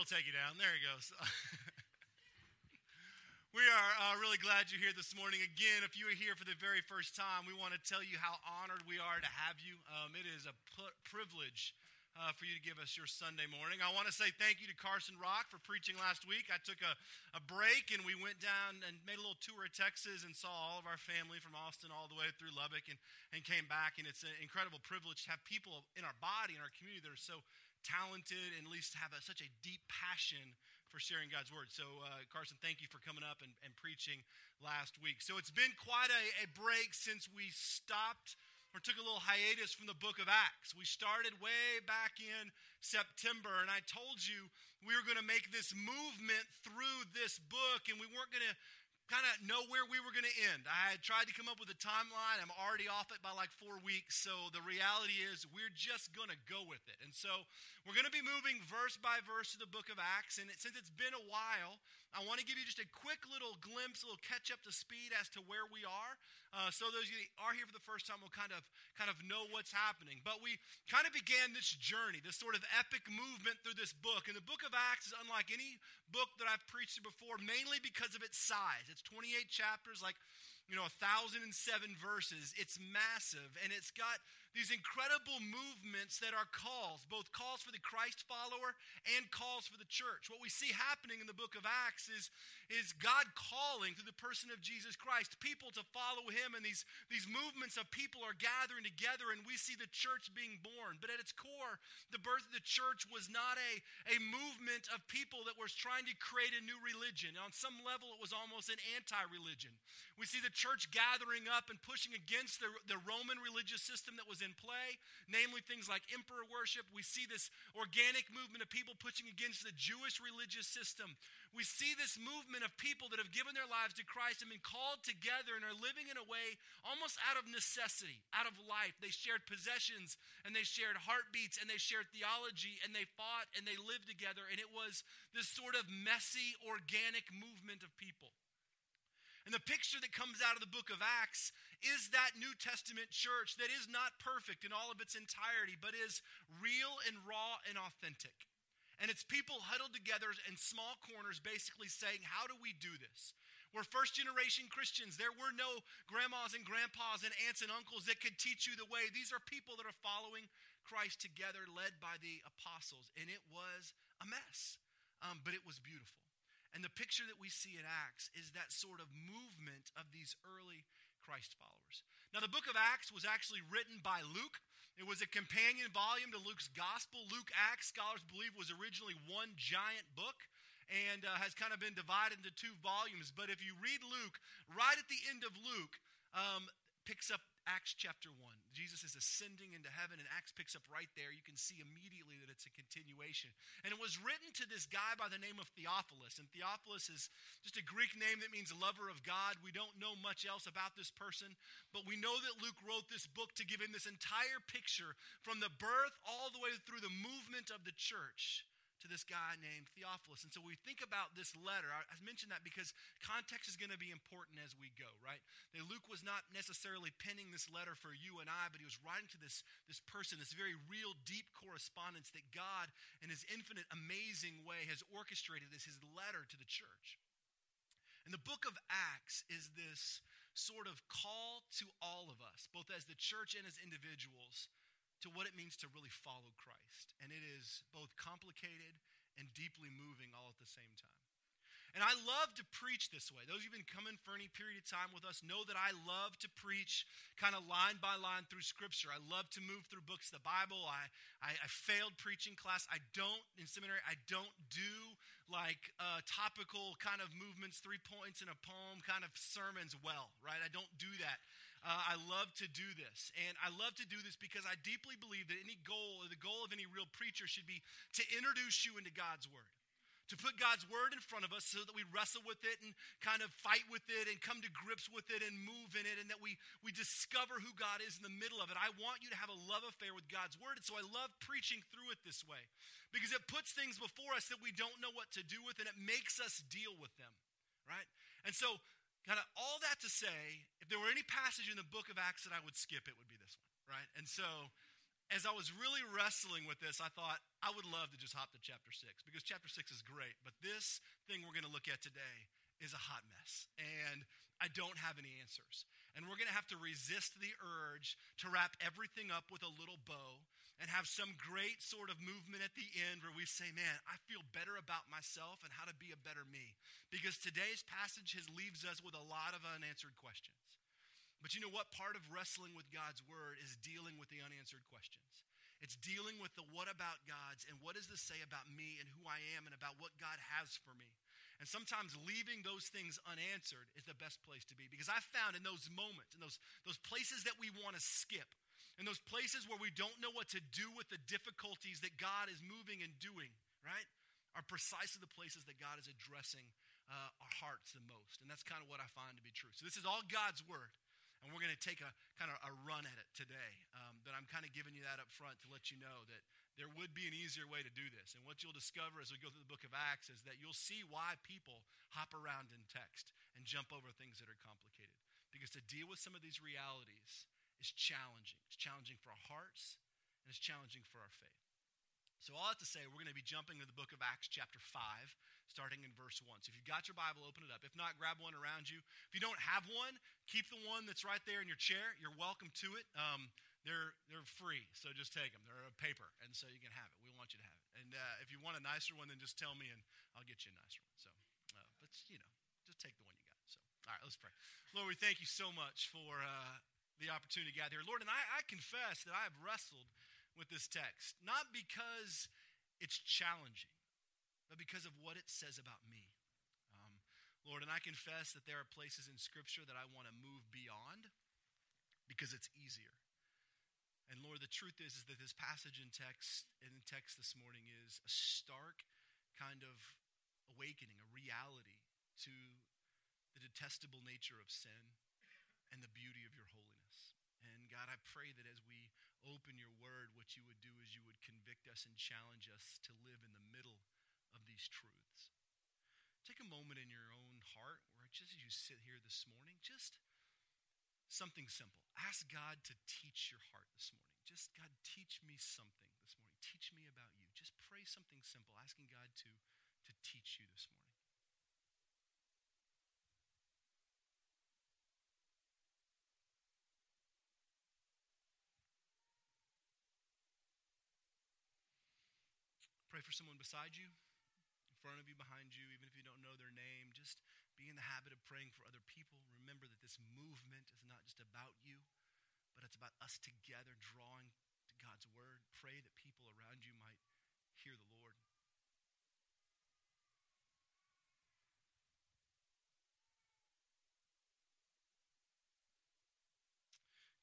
will take you down. There he goes. we are uh, really glad you're here this morning. Again, if you are here for the very first time, we want to tell you how honored we are to have you. Um, it is a privilege uh, for you to give us your Sunday morning. I want to say thank you to Carson Rock for preaching last week. I took a, a break and we went down and made a little tour of Texas and saw all of our family from Austin all the way through Lubbock and, and came back. And it's an incredible privilege to have people in our body, in our community, that are so talented and at least have a, such a deep passion for sharing God's word. So, uh, Carson, thank you for coming up and, and preaching last week. So, it's been quite a, a break since we stopped or took a little hiatus from the book of Acts. We started way back in September, and I told you we were going to make this movement through this book, and we weren't going to kind of know where we were going to end. I had tried to come up with a timeline. I'm already off it by like four weeks. So the reality is, we're just going to go with it. And so we're going to be moving verse by verse to the book of Acts. And it, since it's been a while, I want to give you just a quick little glimpse, a little catch up to speed as to where we are. Uh, so those of you that are here for the first time will kind of kind of know what's happening. But we kind of began this journey, this sort of epic movement through this book. And the book of Acts is unlike any book that I've preached before, mainly because of its size. It's 28 chapters, like you know, 1,007 verses. It's massive, and it's got these incredible movements that are calls, both calls for the Christ follower and calls for the church. What we see happening in the book of Acts is, is God calling through the person of Jesus Christ people to follow him, and these, these movements of people are gathering together, and we see the church being born. But at its core, the birth of the church was not a, a movement of people that was trying to create a new religion. On some level, it was almost an anti religion. We see the church gathering up and pushing against the, the Roman religious system that was in play, namely things like emperor worship. We see this organic movement of people pushing against the Jewish religious system. We see this movement of people that have given their lives to Christ and been called together and are living in a way almost out of necessity, out of life. They shared possessions and they shared heartbeats and they shared theology and they fought and they lived together. And it was this sort of messy, organic movement of people. And the picture that comes out of the book of Acts is that New Testament church that is not perfect in all of its entirety, but is real and raw and authentic. And it's people huddled together in small corners, basically saying, How do we do this? We're first generation Christians. There were no grandmas and grandpas and aunts and uncles that could teach you the way. These are people that are following Christ together, led by the apostles. And it was a mess, um, but it was beautiful. And the picture that we see in Acts is that sort of movement of these early Christ followers. Now, the book of Acts was actually written by Luke. It was a companion volume to Luke's gospel. Luke Acts, scholars believe, was originally one giant book and uh, has kind of been divided into two volumes. But if you read Luke, right at the end of Luke, um, picks up Acts chapter 1. Jesus is ascending into heaven, and Acts picks up right there. You can see immediately that it's a continuation. And it was written to this guy by the name of Theophilus. And Theophilus is just a Greek name that means lover of God. We don't know much else about this person, but we know that Luke wrote this book to give him this entire picture from the birth all the way through the movement of the church to this guy named Theophilus. And so we think about this letter. I, mentioned that because context is going to be important as we go, right? That Luke was not necessarily penning this letter for you and I, but he was writing to this, this person, this very real, deep correspondence that God, in his infinite, amazing way, has orchestrated as his letter to the church. And the book of Acts is this sort of call to all of us, both as the church and as individuals, to what it means to really follow Christ. And it is both complicated and deeply moving all at the same time. And I love to preach this way. Those who've been coming for any period of time with us know that I love to preach kind of line by line through Scripture. I love to move through books of the Bible. I, I, I failed preaching class. I don't, in seminary, I don't do like uh, topical kind of movements, three points in a poem kind of sermons well, right? I don't do that. Uh, I love to do this. And I love to do this because I deeply believe that any goal, or the goal of any real preacher, should be to introduce you into God's Word. To put God's Word in front of us so that we wrestle with it and kind of fight with it and come to grips with it and move in it and that we, we discover who God is in the middle of it. I want you to have a love affair with God's Word. And so I love preaching through it this way because it puts things before us that we don't know what to do with and it makes us deal with them, right? And so Kind of all that to say, if there were any passage in the book of Acts that I would skip, it would be this one, right? And so as I was really wrestling with this, I thought I would love to just hop to chapter six because chapter six is great. But this thing we're going to look at today is a hot mess. And I don't have any answers. And we're going to have to resist the urge to wrap everything up with a little bow and have some great sort of movement at the end where we say, man, I feel better about myself and how to be a better me. Because today's passage has, leaves us with a lot of unanswered questions. But you know what? Part of wrestling with God's word is dealing with the unanswered questions. It's dealing with the what about God's and what does this say about me and who I am and about what God has for me. And sometimes leaving those things unanswered is the best place to be because I found in those moments, in those, those places that we want to skip, in those places where we don't know what to do with the difficulties that God is moving and doing, right, are precisely the places that God is addressing uh, our hearts the most. And that's kind of what I find to be true. So this is all God's word. And we're going to take a kind of a run at it today. Um, but I'm kind of giving you that up front to let you know that there would be an easier way to do this. And what you'll discover as we go through the book of Acts is that you'll see why people hop around in text and jump over things that are complicated. Because to deal with some of these realities is challenging. It's challenging for our hearts and it's challenging for our faith. So, all I have to say, we're going to be jumping to the book of Acts, chapter 5, starting in verse 1. So, if you've got your Bible, open it up. If not, grab one around you. If you don't have one, keep the one that's right there in your chair. You're welcome to it. Um, they're, they're free, so just take them. They're a paper, and so you can have it. We want you to have it. And uh, if you want a nicer one, then just tell me, and I'll get you a nicer one. So, uh, but, you know, just take the one you got. So, all right, let's pray. Lord, we thank you so much for uh, the opportunity to gather here. Lord, and I, I confess that I have wrestled with this text, not because it's challenging, but because of what it says about me. Um, Lord, and I confess that there are places in Scripture that I want to move beyond because it's easier. And Lord, the truth is, is that this passage in text in text this morning is a stark kind of awakening, a reality to the detestable nature of sin and the beauty of your holiness. God, I pray that as we open your word, what you would do is you would convict us and challenge us to live in the middle of these truths. Take a moment in your own heart where just as you sit here this morning, just something simple. Ask God to teach your heart this morning. Just, God, teach me something this morning. Teach me about you. Just pray something simple, asking God to, to teach you this morning. Pray for someone beside you, in front of you, behind you, even if you don't know their name. Just be in the habit of praying for other people. Remember that this movement is not just about you, but it's about us together drawing to God's word. Pray that people around you might hear the Lord.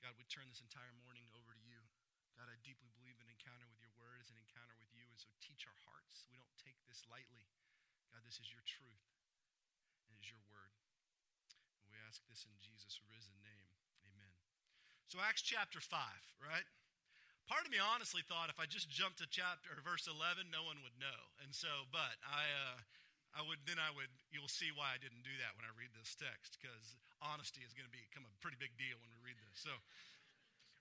God, we turn this entire morning over to you. God, I deeply believe an encounter with your word is an encounter with you. And so teach our hearts. We don't take this lightly. God, this is your truth it is your word. And we ask this in Jesus' risen name. Amen. So, Acts chapter 5, right? Part of me honestly thought if I just jumped to chapter or verse 11, no one would know. And so, but I, uh, I would then I would you'll see why I didn't do that when I read this text because honesty is going to become a pretty big deal when we read this. So,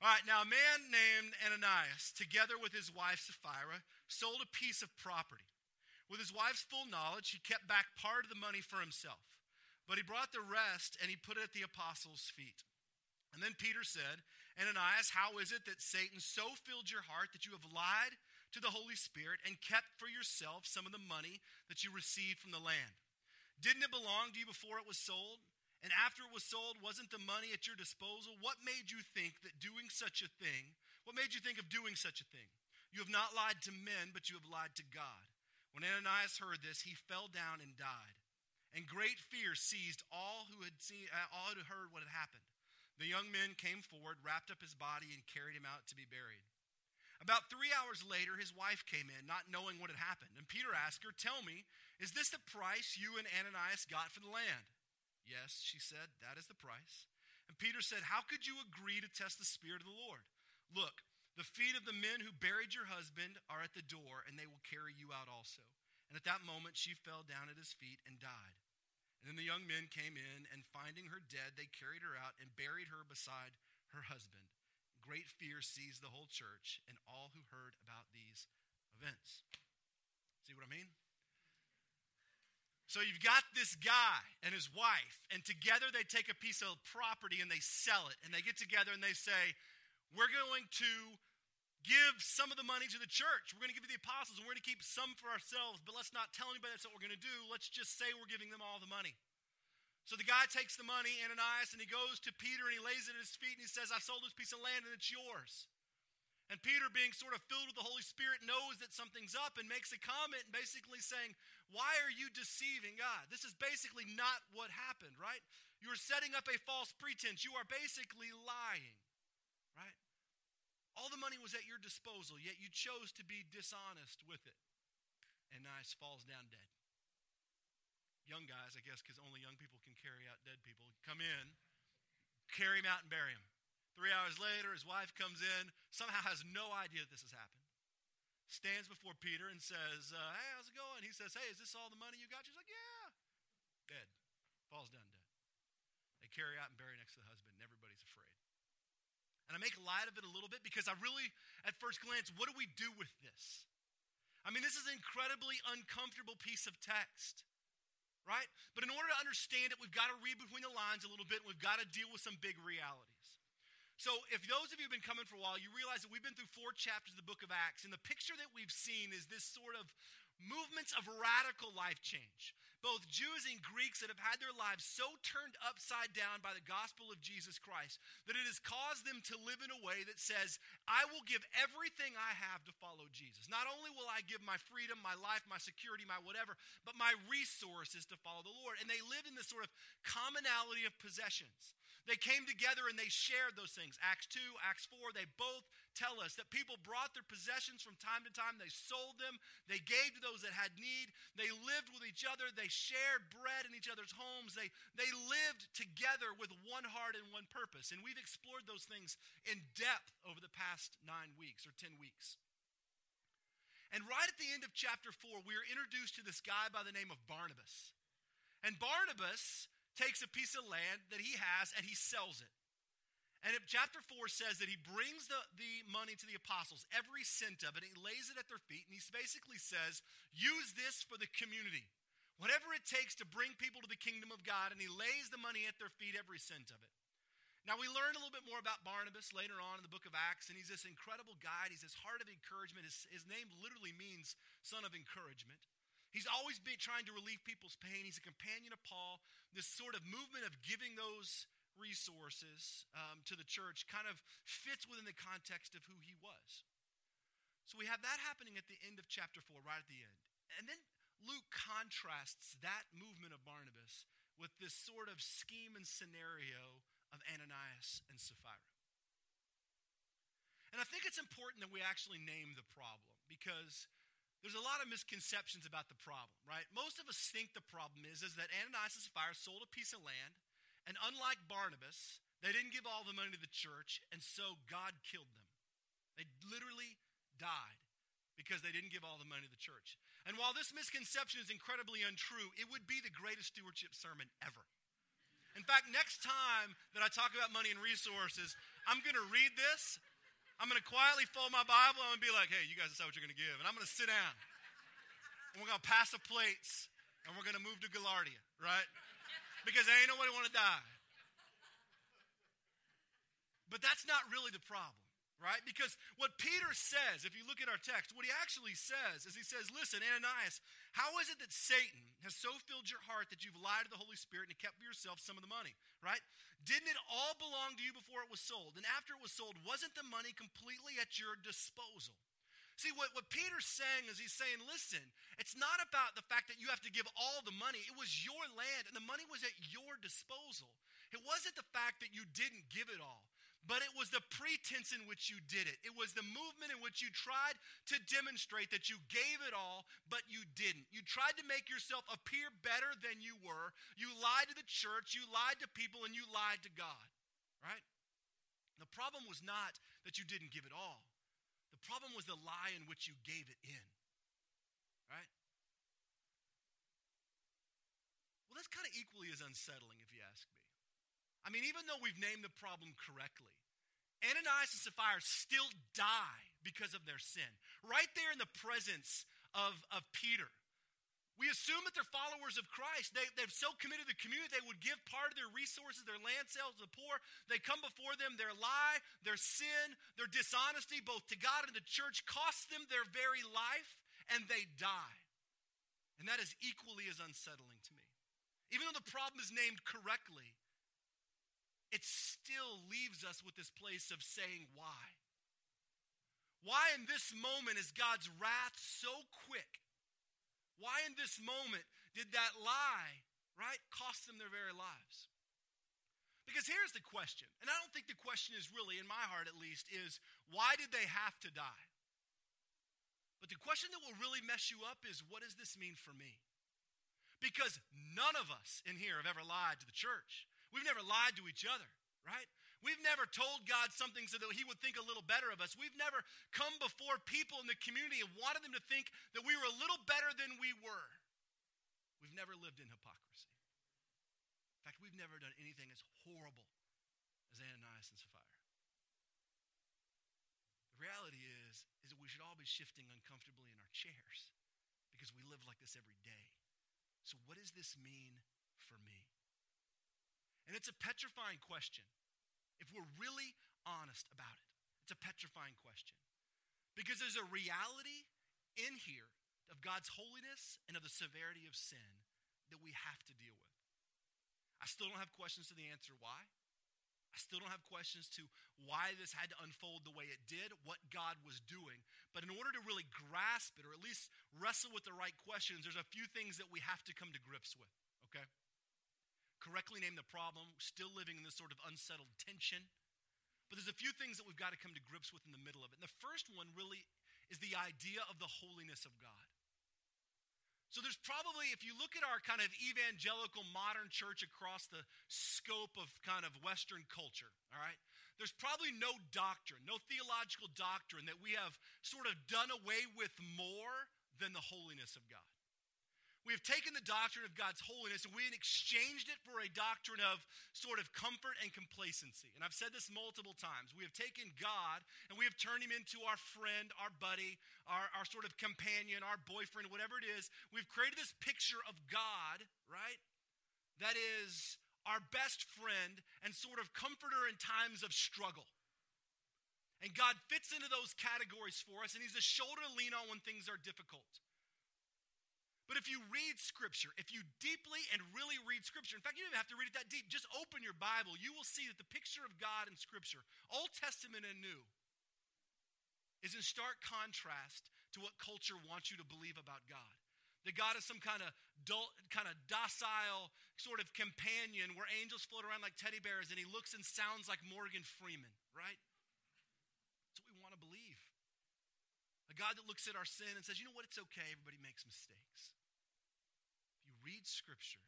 all right, now a man named Ananias, together with his wife Sapphira, sold a piece of property. With his wife's full knowledge, he kept back part of the money for himself, but he brought the rest and he put it at the apostles' feet. And then Peter said, Ananias, how is it that Satan so filled your heart that you have lied to the Holy Spirit and kept for yourself some of the money that you received from the land? Didn't it belong to you before it was sold? And after it was sold, wasn't the money at your disposal? What made you think that doing such a thing, what made you think of doing such a thing? You have not lied to men, but you have lied to God. When Ananias heard this, he fell down and died. And great fear seized all who had seen, uh, all who heard what had happened. The young men came forward, wrapped up his body, and carried him out to be buried. About three hours later, his wife came in, not knowing what had happened. And Peter asked her, Tell me, is this the price you and Ananias got for the land? Yes, she said, that is the price. And Peter said, How could you agree to test the Spirit of the Lord? Look, the feet of the men who buried your husband are at the door, and they will carry you out also. And at that moment, she fell down at his feet and died. And then the young men came in, and finding her dead, they carried her out and buried her beside her husband. great fear seized the whole church and all who heard about these events. See what I mean? So you've got this guy and his wife, and together they take a piece of property and they sell it. And they get together and they say, We're going to give some of the money to the church. We're going to give it to the apostles, and we're going to keep some for ourselves, but let's not tell anybody that's what we're going to do. Let's just say we're giving them all the money. So the guy takes the money, Ananias, and he goes to Peter and he lays it at his feet and he says, I sold this piece of land and it's yours. And Peter, being sort of filled with the Holy Spirit, knows that something's up and makes a comment basically saying, Why are you deceiving God? This is basically not what happened, right? You are setting up a false pretense. You are basically lying, right? All the money was at your disposal, yet you chose to be dishonest with it. And Ananias falls down dead. Young guys, I guess, because only young people can carry out dead people, come in, carry him out, and bury him. Three hours later, his wife comes in, somehow has no idea that this has happened. Stands before Peter and says, uh, Hey, how's it going? He says, Hey, is this all the money you got? She's like, Yeah. Dead. Falls down dead. They carry out and bury next to the husband, and everybody's afraid. And I make light of it a little bit because I really, at first glance, what do we do with this? I mean, this is an incredibly uncomfortable piece of text, right? But in order to understand it, we've got to read between the lines a little bit, and we've got to deal with some big realities. So, if those of you have been coming for a while, you realize that we've been through four chapters of the book of Acts, and the picture that we've seen is this sort of movements of radical life change. Both Jews and Greeks that have had their lives so turned upside down by the gospel of Jesus Christ that it has caused them to live in a way that says, I will give everything I have to follow Jesus. Not only will I give my freedom, my life, my security, my whatever, but my resources to follow the Lord. And they live in this sort of commonality of possessions. They came together and they shared those things. Acts 2, Acts 4, they both tell us that people brought their possessions from time to time. They sold them, they gave to those that had need. They lived with each other, they shared bread in each other's homes. They, they lived together with one heart and one purpose. And we've explored those things in depth over the past nine weeks or 10 weeks. And right at the end of chapter 4, we are introduced to this guy by the name of Barnabas. And Barnabas takes a piece of land that he has and he sells it. And if chapter 4 says that he brings the, the money to the apostles, every cent of it, and he lays it at their feet, and he basically says, use this for the community. Whatever it takes to bring people to the kingdom of God, and he lays the money at their feet, every cent of it. Now, we learn a little bit more about Barnabas later on in the book of Acts, and he's this incredible guide. He's this heart of encouragement. His, his name literally means son of encouragement. He's always been trying to relieve people's pain. He's a companion of Paul. This sort of movement of giving those resources um, to the church kind of fits within the context of who he was. So we have that happening at the end of chapter 4, right at the end. And then Luke contrasts that movement of Barnabas with this sort of scheme and scenario of Ananias and Sapphira. And I think it's important that we actually name the problem because there's a lot of misconceptions about the problem, right? Most of us think the problem is, is that Ananias and Sapphira sold a piece of land, and unlike Barnabas, they didn't give all the money to the church, and so God killed them. They literally died because they didn't give all the money to the church. And while this misconception is incredibly untrue, it would be the greatest stewardship sermon ever. In fact, next time that I talk about money and resources, I'm going to read this I'm going to quietly fold my Bible. I'm going to be like, hey, you guys decide what you're going to give. And I'm going to sit down. And we're going to pass the plates. And we're going to move to Galardia, right? Because ain't nobody want to die. But that's not really the problem right? Because what Peter says, if you look at our text, what he actually says is he says, Listen, Ananias, how is it that Satan has so filled your heart that you've lied to the Holy Spirit and kept for yourself some of the money, right? Didn't it all belong to you before it was sold? And after it was sold, wasn't the money completely at your disposal? See, what, what Peter's saying is he's saying, listen, it's not about the fact that you have to give all the money. It was your land, and the money was at your disposal. It wasn't the fact that you didn't give it all but it was the pretense in which you did it. It was the movement in which you tried to demonstrate that you gave it all, but you didn't. You tried to make yourself appear better than you were. You lied to the church, you lied to people, and you lied to God, right? The problem was not that you didn't give it all, the problem was the lie in which you gave it in, right? Well, that's kind of equally as unsettling, if you ask me. I mean, even though we've named the problem correctly, Ananias and Sapphira still die because of their sin. Right there in the presence of, of Peter. We assume that they're followers of Christ. They, they've so committed to the community, they would give part of their resources, their land sales to the poor. They come before them, their lie, their sin, their dishonesty, both to God and the church, costs them their very life, and they die. And that is equally as unsettling to me. Even though the problem is named correctly, it still leaves us with this place of saying, why? Why in this moment is God's wrath so quick? Why in this moment did that lie, right, cost them their very lives? Because here's the question, and I don't think the question is really, in my heart at least, is why did they have to die? But the question that will really mess you up is what does this mean for me? Because none of us in here have ever lied to the church. We've never lied to each other, right? We've never told God something so that He would think a little better of us. We've never come before people in the community and wanted them to think that we were a little better than we were. We've never lived in hypocrisy. In fact, we've never done anything as horrible as Ananias and Sapphira. The reality is, is that we should all be shifting uncomfortably in our chairs because we live like this every day. So, what does this mean for me? And it's a petrifying question. If we're really honest about it, it's a petrifying question. Because there's a reality in here of God's holiness and of the severity of sin that we have to deal with. I still don't have questions to the answer why. I still don't have questions to why this had to unfold the way it did, what God was doing. But in order to really grasp it, or at least wrestle with the right questions, there's a few things that we have to come to grips with, okay? Correctly name the problem, still living in this sort of unsettled tension. But there's a few things that we've got to come to grips with in the middle of it. And the first one really is the idea of the holiness of God. So there's probably, if you look at our kind of evangelical modern church across the scope of kind of Western culture, all right, there's probably no doctrine, no theological doctrine that we have sort of done away with more than the holiness of God. We have taken the doctrine of God's holiness and we have exchanged it for a doctrine of sort of comfort and complacency. And I've said this multiple times. We have taken God and we have turned him into our friend, our buddy, our, our sort of companion, our boyfriend, whatever it is. We've created this picture of God, right? That is our best friend and sort of comforter in times of struggle. And God fits into those categories for us, and He's a shoulder to lean on when things are difficult. But if you read Scripture, if you deeply and really read Scripture, in fact, you don't even have to read it that deep, just open your Bible, you will see that the picture of God in Scripture, Old Testament and New, is in stark contrast to what culture wants you to believe about God. That God is some kind of dull, kind of docile sort of companion where angels float around like teddy bears and he looks and sounds like Morgan Freeman, right? That's what we want to believe. A God that looks at our sin and says, you know what, it's okay, everybody makes mistakes If you read Scripture,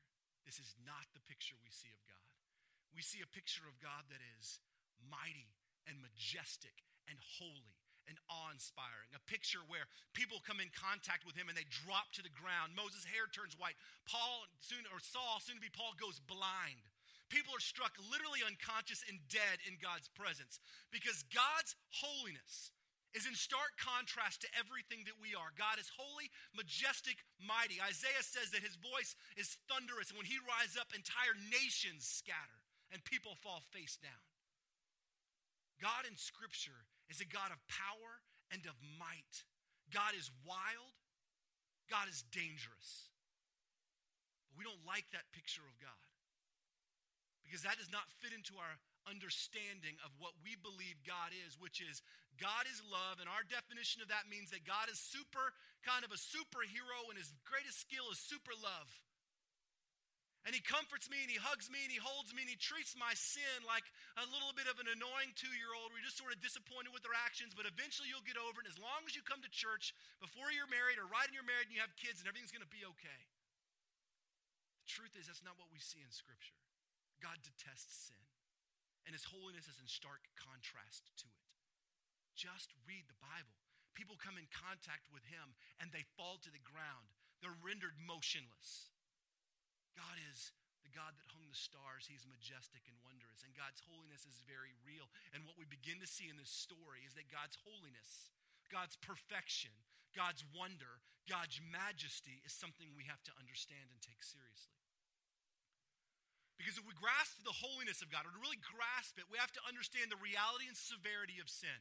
this is not the picture we see of God. We see a picture of God that is mighty and majestic and holy and awe inspiring. A picture where people come in contact with him and they drop to the ground. Moses' hair turns white. Paul, soon, or Saul, soon to be Paul, goes blind. People are struck literally unconscious and dead in God's presence because God's holiness is in stark contrast to everything that we are. God is holy, majestic, mighty. Isaiah says that his voice is thunderous, and when he rises up, entire nations scatter and people fall face down. God in Scripture is a God of power and of might. God is wild, God is dangerous. But we don't like that picture of God because that does not fit into our understanding of what we believe God is, which is God is love, and our definition of that means that God is super, kind of a superhero, and his greatest skill is super love. And he comforts me and he hugs me and he holds me and he treats my sin like a little bit of an annoying two year old. We're just sort of disappointed with their actions, but eventually you'll get over it. And as long as you come to church before you're married or right when you're married and you have kids, and everything's going to be okay. The truth is, that's not what we see in Scripture. God detests sin and his holiness is in stark contrast to it. Just read the Bible. People come in contact with him and they fall to the ground. They're rendered motionless. God is The God that hung the stars, he's majestic and wondrous. And God's holiness is very real. And what we begin to see in this story is that God's holiness, God's perfection, God's wonder, God's majesty is something we have to understand and take seriously. Because if we grasp the holiness of God, or to really grasp it, we have to understand the reality and severity of sin.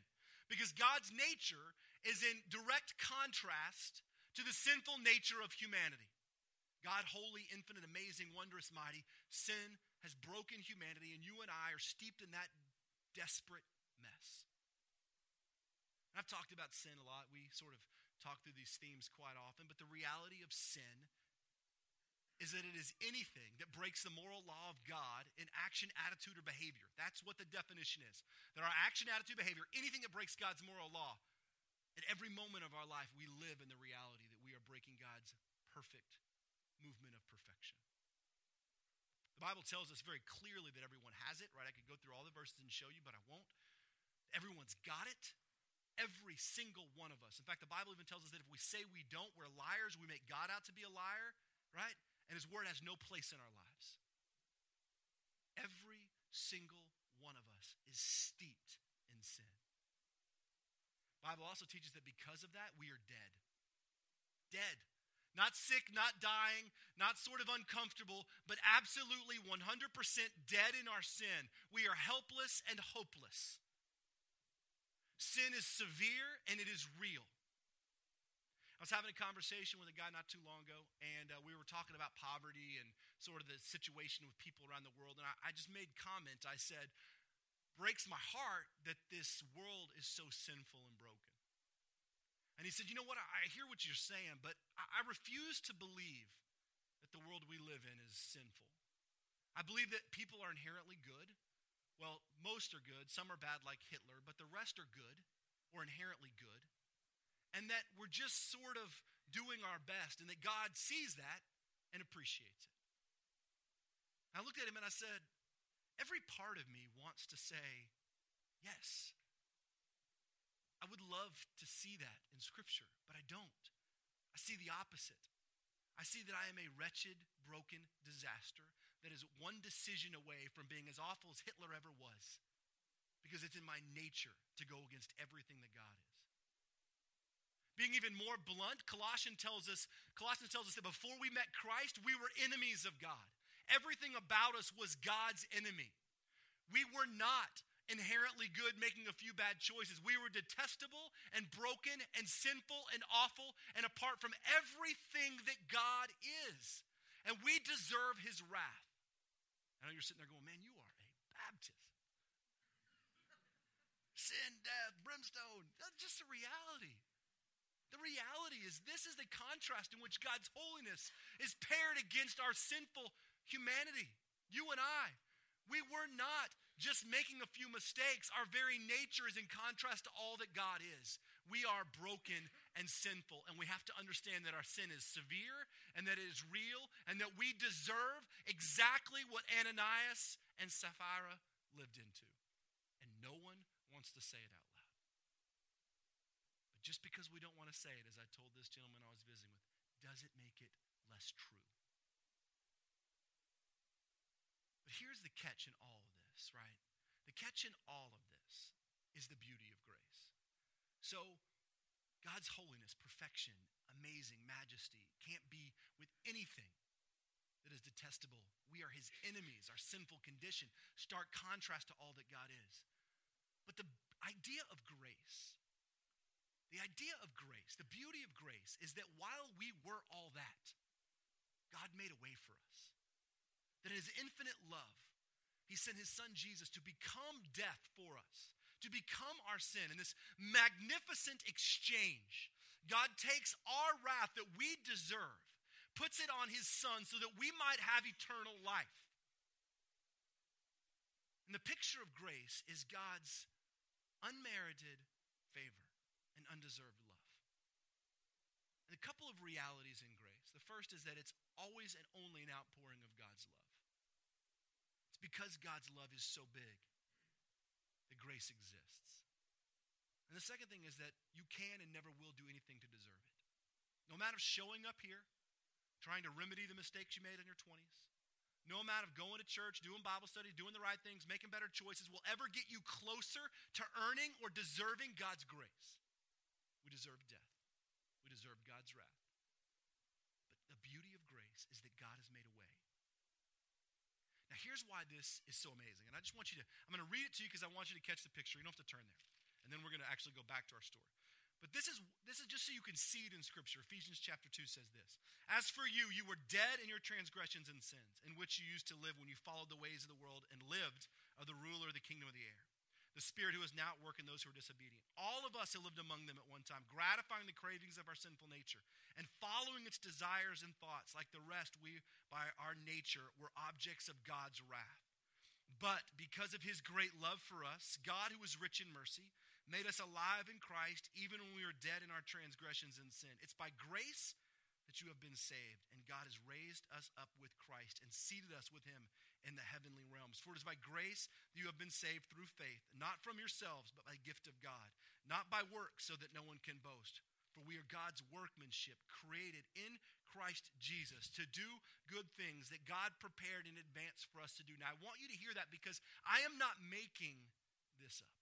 Because God's nature is in direct contrast to the sinful nature of humanity. God, holy, infinite, amazing, wondrous, mighty, sin has broken humanity, and you and I are steeped in that desperate mess. I've talked about sin a lot. We sort of talk through these themes quite often, but the reality of sin is that it is anything that breaks the moral law of God in action, attitude, or behavior. That's what the definition is. That our action, attitude, behavior, anything that breaks God's moral law, at every moment of our life, we live in the reality that we are breaking God's perfect movement of perfection. The Bible tells us very clearly that everyone has it, right? I could go through all the verses and show you, but I won't. Everyone's got it. Every single one of us. In fact, the Bible even tells us that if we say we don't, we're liars. We make God out to be a liar, right? And His Word has no place in our lives. Every single one of us is steeped in sin. Bible also teaches that because of that, we are dead. Dead. Not sick, not dying, not sort of uncomfortable, but absolutely 100% dead in our sin. We are helpless and hopeless. Sin is severe and it is real. I was having a conversation with a guy not too long ago, and uh, we were talking about poverty and sort of the situation with people around the world. And I, I just made comment. I said, breaks my heart that this world is so sinful and broken. And he said, You know what? I hear what you're saying, but I, I refuse to believe that the world we live in is sinful. I believe that people are inherently good. Well, most are good, some are bad, like Hitler, but the rest are good or inherently good and that we're just sort of doing our best, and that God sees that and appreciates it. I looked at him and I said, Every part of me wants to say, Yes. I would love to see that in Scripture, but I don't. I see the opposite. I see that I am a wretched, broken disaster that is one decision away from being as awful as Hitler ever was because it's in my nature to go against everything that God is. Being even more blunt, Colossians tells us, Colossians tells us that before we met Christ, we were enemies of God. Everything about us was God's enemy. We were not inherently good making a few bad choices. We were detestable and broken and sinful and awful and apart from everything that God is. And we deserve his wrath. I know you're sitting there going, man, you are a Baptist. Sin, death, brimstone. That's just a reality. The reality is, this is the contrast in which God's holiness is paired against our sinful humanity. You and I, we were not just making a few mistakes. Our very nature is in contrast to all that God is. We are broken and sinful, and we have to understand that our sin is severe and that it is real and that we deserve exactly what Ananias and Sapphira lived into. And no one wants to say it out. Just because we don't want to say it, as I told this gentleman I was visiting with, does it make it less true? But here's the catch in all of this, right? The catch in all of this is the beauty of grace. So, God's holiness, perfection, amazing majesty can't be with anything that is detestable. We are his enemies, our sinful condition, stark contrast to all that God is. But the idea of grace the idea of grace, the beauty of grace, is that while we were all that, God made a way for us. That in his infinite love, he sent his son Jesus to become death for us, to become our sin. In this magnificent exchange, God takes our wrath that we deserve, puts it on his son so that we might have eternal life. And the picture of grace is God's unmerited favor undeserved love. And a couple of realities in grace. The first is that it's always and only an outpouring of God's love. It's because God's love is so big that grace exists. And the second thing is that you can and never will do anything to deserve it. No matter showing up here, trying to remedy the mistakes you made in your 20s, no amount of going to church, doing Bible study, doing the right things, making better choices will ever get you closer to earning or deserving God's grace. We deserve death, we deserve God's wrath. But the beauty of grace is that God has made a way. Now, here's why this is so amazing. And I just want you to, I'm going to read it to you because I want you to catch the picture. You don't have to turn there. And then we're going to actually go back to our story. But this is this is just so you can see it in scripture. Ephesians chapter 2 says this. As for you, you were dead in your transgressions and sins, in which you used to live when you followed the ways of the world and lived of the ruler of the kingdom of the air. The spirit who is now at work in those who are disobedient. All of us have lived among them at one time, gratifying the cravings of our sinful nature and following its desires and thoughts. Like the rest, we by our nature were objects of God's wrath. But because of his great love for us, God, who is rich in mercy, made us alive in Christ even when we were dead in our transgressions and sin. It's by grace that you have been saved, and God has raised us up with Christ and seated us with him in the heavenly realms. For it is by grace you have been saved through faith, not from yourselves, but by gift of God, not by works, so that no one can boast. For we are God's workmanship, created in Christ Jesus to do good things that God prepared in advance for us to do. Now, I want you to hear that because I am not making this up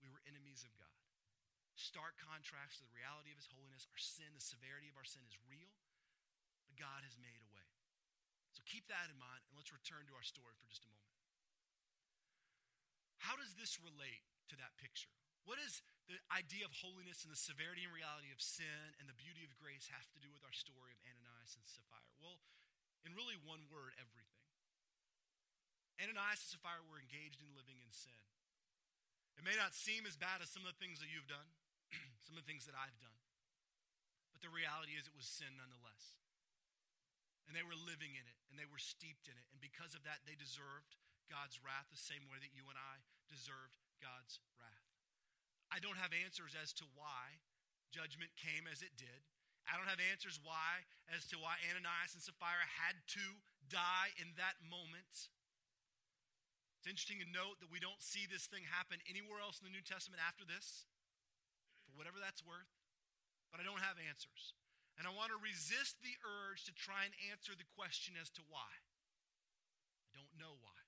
we were enemies of God. Stark contrast to the reality of His holiness. Our sin, the severity of our sin is real, but God has made a. So keep that in mind, and let's return to our story for just a moment. How does this relate to that picture? What does the idea of holiness and the severity and reality of sin and the beauty of grace have to do with our story of Ananias and Sapphira? Well, in really one word, everything. Ananias and Sapphira were engaged in living in sin. It may not seem as bad as some of the things that you've done, some of the things that I've done. But the reality is, it was sin nonetheless. And they were living in it, and they were steeped in it. And because of that, they deserved God's wrath the same way that you and I deserved God's wrath. I don't have answers as to why judgment came as it did. I don't have answers why as to why Ananias and Sapphira had to die in that moment. It's interesting to note that we don't see this thing happen anywhere else in the New Testament after this, for whatever that's worth, but I don't have answers. And I want to resist the urge to try and answer the question as to why. I don't know why.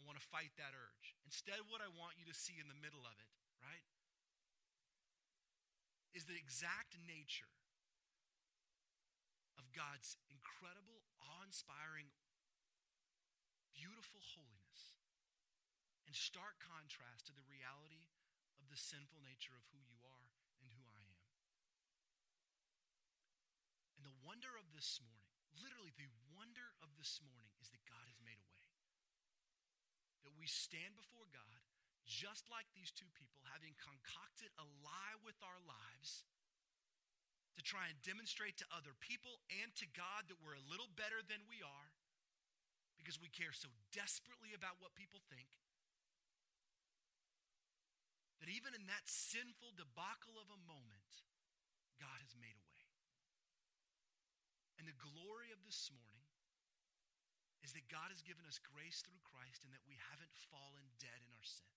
I want to fight that urge. Instead, what I want you to see in the middle of it, right, is the exact nature of God's incredible, awe inspiring, beautiful holiness in stark contrast to the reality of the sinful nature of who you are and who I am. And the wonder of this morning, literally the wonder of this morning, is that God has made a way. That we stand before God just like these two people, having concocted a lie with our lives to try and demonstrate to other people and to God that we're a little better than we are because we care so desperately about what people think that even in that sinful debacle of a moment, God has made a way. And the glory of this morning is that God has given us grace through Christ and that we haven't fallen dead in our sin.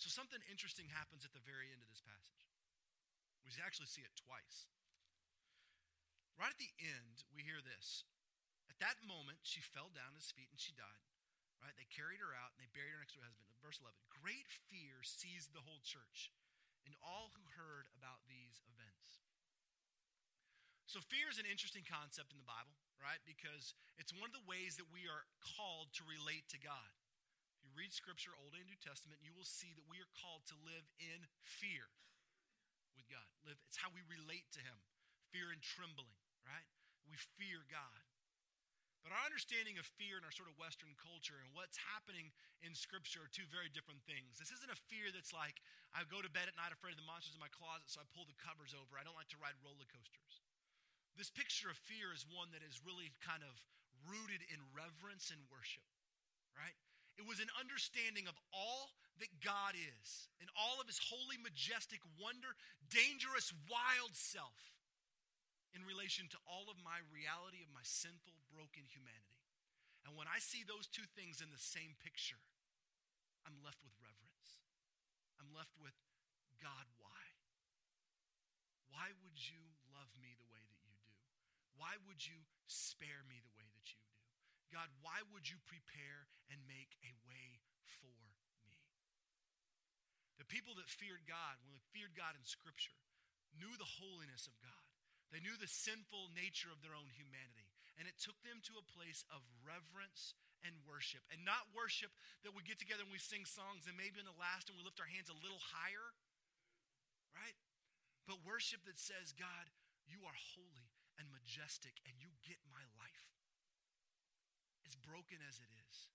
So, something interesting happens at the very end of this passage. We actually see it twice. Right at the end, we hear this at that moment, she fell down at his feet and she died. Right? They carried her out and they buried her next to her husband. Verse 11 Great fear seized the whole church and all who heard about these. So, fear is an interesting concept in the Bible, right? Because it's one of the ways that we are called to relate to God. If you read Scripture, Old and New Testament, you will see that we are called to live in fear with God. Live, it's how we relate to Him fear and trembling, right? We fear God. But our understanding of fear in our sort of Western culture and what's happening in Scripture are two very different things. This isn't a fear that's like, I go to bed at night afraid of the monsters in my closet, so I pull the covers over. I don't like to ride roller coasters. This picture of fear is one that is really kind of rooted in reverence and worship, right? It was an understanding of all that God is, and all of his holy, majestic, wonder, dangerous, wild self in relation to all of my reality of my sinful, broken humanity. And when I see those two things in the same picture, I'm left with reverence. I'm left with God, why? Why would you love me the way? Why would you spare me the way that you do? God, why would you prepare and make a way for me? The people that feared God, when they feared God in Scripture, knew the holiness of God. They knew the sinful nature of their own humanity. And it took them to a place of reverence and worship. And not worship that we get together and we sing songs and maybe in the last and we lift our hands a little higher, right? But worship that says, God, you are holy and majestic and you get my life. As broken as it is,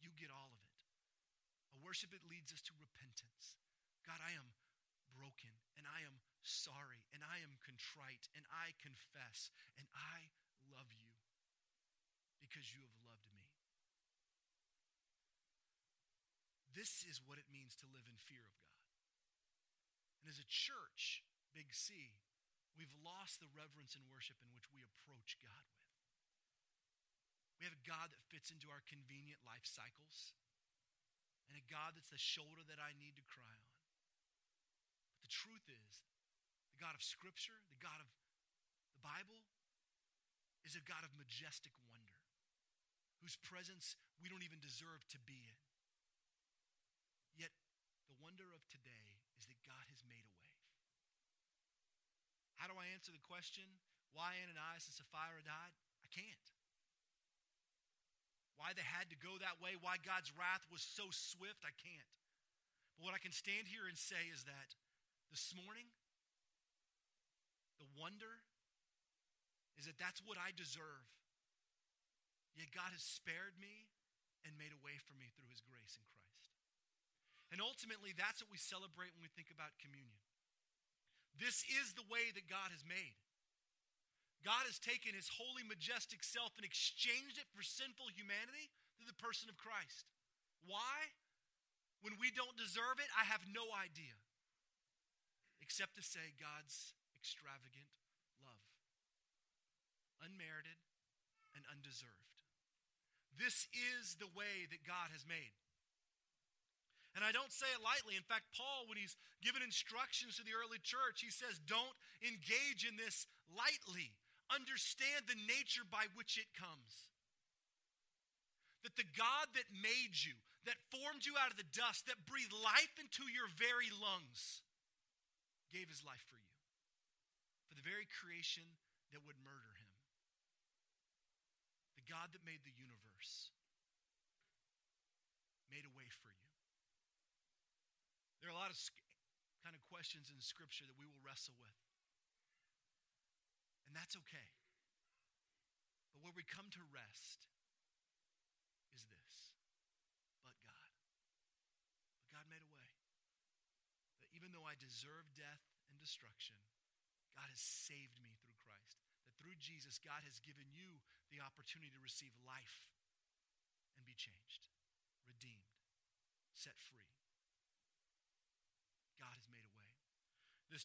you get all of it. A worship that leads us to repentance. God, I am broken and I am sorry and I am contrite and I confess and I love you because you have loved me. This is what it means to live in fear of God. And as a church, Big C, we've lost the reverence and worship in which we approach God with. We have a God that fits into our convenient life cycles and a God that's the shoulder that I need to cry on. But the truth is, the God of Scripture, the God of the Bible, is a God of majestic wonder, whose presence we don't even deserve to be in. Yet, the wonder of today is that God has made a way. How do I answer the question, why Ananias and Sapphira died? I can't. Why they had to go that way, why God's wrath was so swift, I can't. But what I can stand here and say is that this morning, the wonder is that that's what I deserve. Yet God has spared me and made a way for me through his grace in Christ. And ultimately, that's what we celebrate when we think about communion. This is the way that God has made. God has taken his holy, majestic self and exchanged it for sinful humanity through the person of Christ. Why? When we don't deserve it, I have no idea. Except to say God's extravagant love unmerited and undeserved. This is the way that God has made. And I don't say it lightly. In fact, Paul, when he's given instructions to the early church, he says, Don't engage in this lightly. Understand the nature by which it comes. That the God that made you, that formed you out of the dust, that breathed life into your very lungs, gave his life for you. For the very creation that would murder him. The God that made the universe There are a lot of kind of questions in Scripture that we will wrestle with. And that's okay. But where we come to rest is this but God. But God made a way. That even though I deserve death and destruction, God has saved me through Christ. That through Jesus, God has given you the opportunity to receive life and be changed, redeemed, set free. God has made.